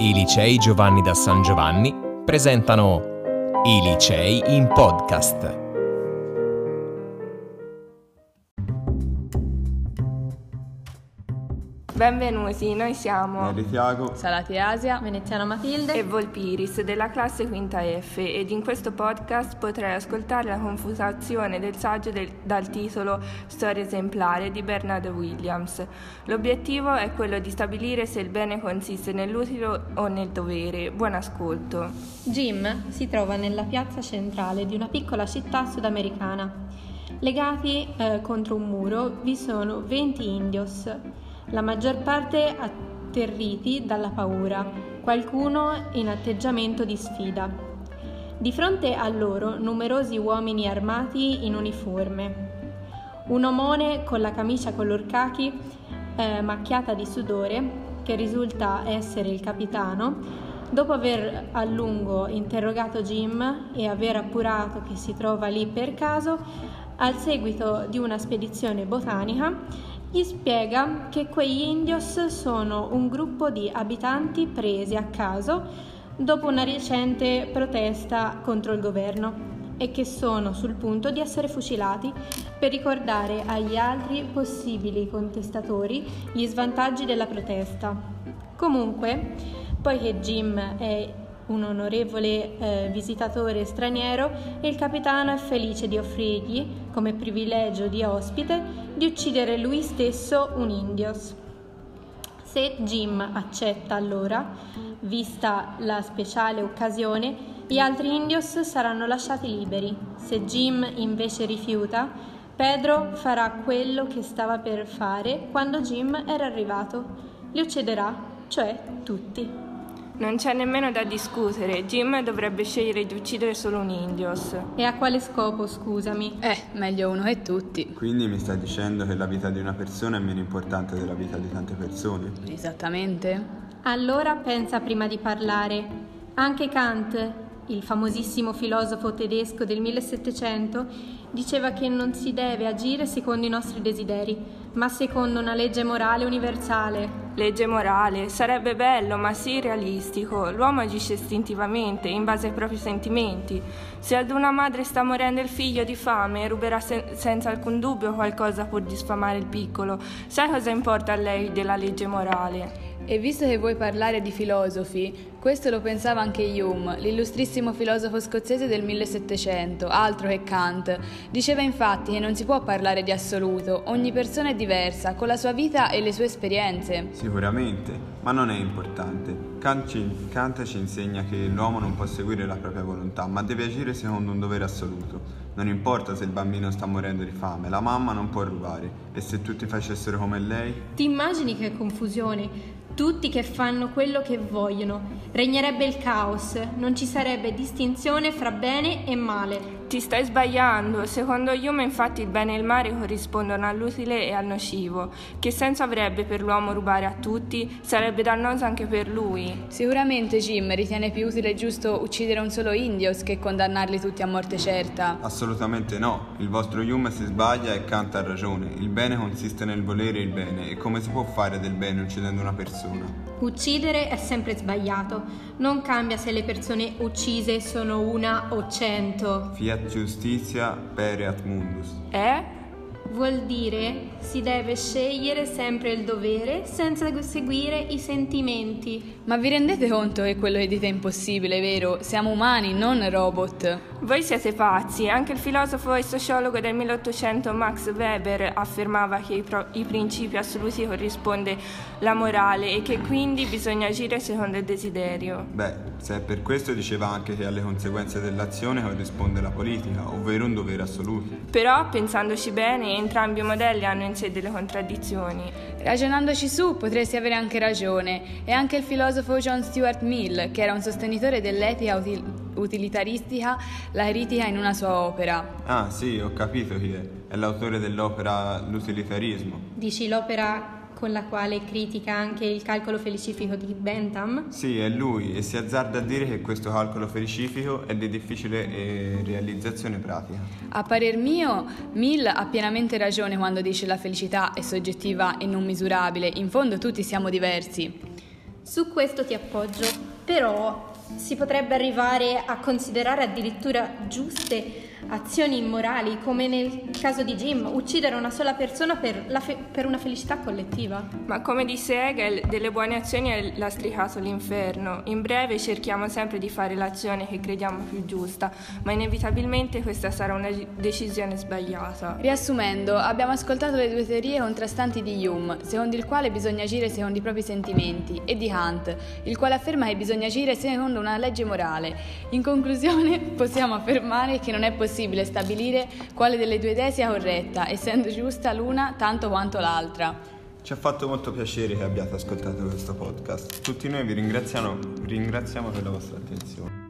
I licei Giovanni da San Giovanni presentano I licei in podcast. Benvenuti, noi siamo Tiago, Salati Asia, Veneziana Matilde e Volpiris della classe quinta F ed in questo podcast potrai ascoltare la confutazione del saggio del- dal titolo Storia esemplare di Bernard Williams. L'obiettivo è quello di stabilire se il bene consiste nell'utile o nel dovere. Buon ascolto. Jim si trova nella piazza centrale di una piccola città sudamericana. Legati eh, contro un muro vi sono 20 indios, la maggior parte atterriti dalla paura, qualcuno in atteggiamento di sfida. Di fronte a loro numerosi uomini armati in uniforme. Un omone con la camicia color khaki eh, macchiata di sudore, che risulta essere il capitano, dopo aver a lungo interrogato Jim e aver appurato che si trova lì per caso, al seguito di una spedizione botanica, gli spiega che quegli indios sono un gruppo di abitanti presi a caso dopo una recente protesta contro il governo e che sono sul punto di essere fucilati per ricordare agli altri possibili contestatori gli svantaggi della protesta. Comunque, poiché Jim è un onorevole eh, visitatore straniero, il capitano è felice di offrirgli, come privilegio di ospite, di uccidere lui stesso un indios. Se Jim accetta allora, vista la speciale occasione, gli altri indios saranno lasciati liberi. Se Jim invece rifiuta, Pedro farà quello che stava per fare quando Jim era arrivato. Li ucciderà, cioè tutti. Non c'è nemmeno da discutere, Jim dovrebbe scegliere di uccidere solo un indios. E a quale scopo, scusami? eh, meglio uno che tutti. quindi mi stai dicendo che la vita di una persona è meno importante della vita di tante persone? Esattamente. Allora pensa prima di parlare. Anche Kant, il famosissimo filosofo tedesco del 1700, diceva che non si deve agire secondo i nostri desideri, ma secondo una legge morale universale. Legge morale, sarebbe bello ma sì realistico. L'uomo agisce istintivamente, in base ai propri sentimenti. Se ad una madre sta morendo il figlio di fame, ruberà sen- senza alcun dubbio qualcosa pur di sfamare il piccolo. Sai cosa importa a lei della legge morale? E visto che vuoi parlare di filosofi, questo lo pensava anche Hume, l'illustrissimo filosofo scozzese del 1700, altro che Kant. Diceva infatti che non si può parlare di assoluto, ogni persona è diversa, con la sua vita e le sue esperienze. Sicuramente, ma non è importante. Kant ci, Kant ci insegna che l'uomo non può seguire la propria volontà, ma deve agire secondo un dovere assoluto. Non importa se il bambino sta morendo di fame, la mamma non può rubare. E se tutti facessero come lei? Ti immagini che confusione? Tutti che fanno quello che vogliono. Regnerebbe il caos, non ci sarebbe distinzione fra bene e male. Ti stai sbagliando. Secondo Hume, infatti, il bene e il male corrispondono all'utile e al nocivo. Che senso avrebbe per l'uomo rubare a tutti? Sarebbe dannoso anche per lui. Sicuramente Jim ritiene più utile e giusto uccidere un solo indios che condannarli tutti a morte certa. Assolutamente no. Il vostro Hume si sbaglia e Kant ha ragione. Il bene consiste nel volere il bene. E come si può fare del bene uccidendo una persona? Uccidere è sempre sbagliato. Non cambia se le persone uccise sono una o cento. Fiat justitia pereat mundus. Eh? Vuol dire si deve scegliere sempre il dovere senza seguire i sentimenti. Ma vi rendete conto che quello che dite è impossibile, vero? Siamo umani, non robot. Voi siete pazzi. Anche il filosofo e sociologo del 1800 Max Weber affermava che i, pro- i principi assoluti corrisponde la morale e che quindi bisogna agire secondo il desiderio. Beh, se è per questo diceva anche che alle conseguenze dell'azione corrisponde la politica, ovvero un dovere assoluto. Però, pensandoci bene, entrambi i modelli hanno in sé delle contraddizioni. Ragionandoci su, potresti avere anche ragione. E anche il filosofo John Stuart Mill, che era un sostenitore dell'etica util- utilitaristica, la critica in una sua opera. Ah, sì, ho capito chi è. È l'autore dell'opera L'utilitarismo. Dici l'opera con la quale critica anche il calcolo felicifico di Bentham? Sì, è lui e si azzarda a dire che questo calcolo felicifico è di difficile eh, realizzazione pratica. A parer mio, Mill ha pienamente ragione quando dice la felicità è soggettiva e non misurabile. In fondo tutti siamo diversi. Su questo ti appoggio, però si potrebbe arrivare a considerare addirittura giuste azioni immorali, come nel caso di Jim, uccidere una sola persona per, fe- per, una felicità collettiva. Ma come disse Hegel, delle buone azioni è lastricato l'inferno. In breve cerchiamo sempre di fare l'azione che crediamo più giusta, ma inevitabilmente questa sarà una decisione sbagliata. Riassumendo, abbiamo ascoltato le due teorie contrastanti di Hume, secondo il quale bisogna agire secondo i propri sentimenti, e di Kant, il quale afferma che bisogna agire secondo una legge morale. In conclusione, possiamo affermare che non è possibile possibile stabilire quale delle due idee sia corretta, essendo giusta l'una tanto quanto l'altra. Ci ha fatto molto piacere che abbiate ascoltato questo podcast. Tutti noi vi ringraziamo, ringraziamo per la vostra attenzione.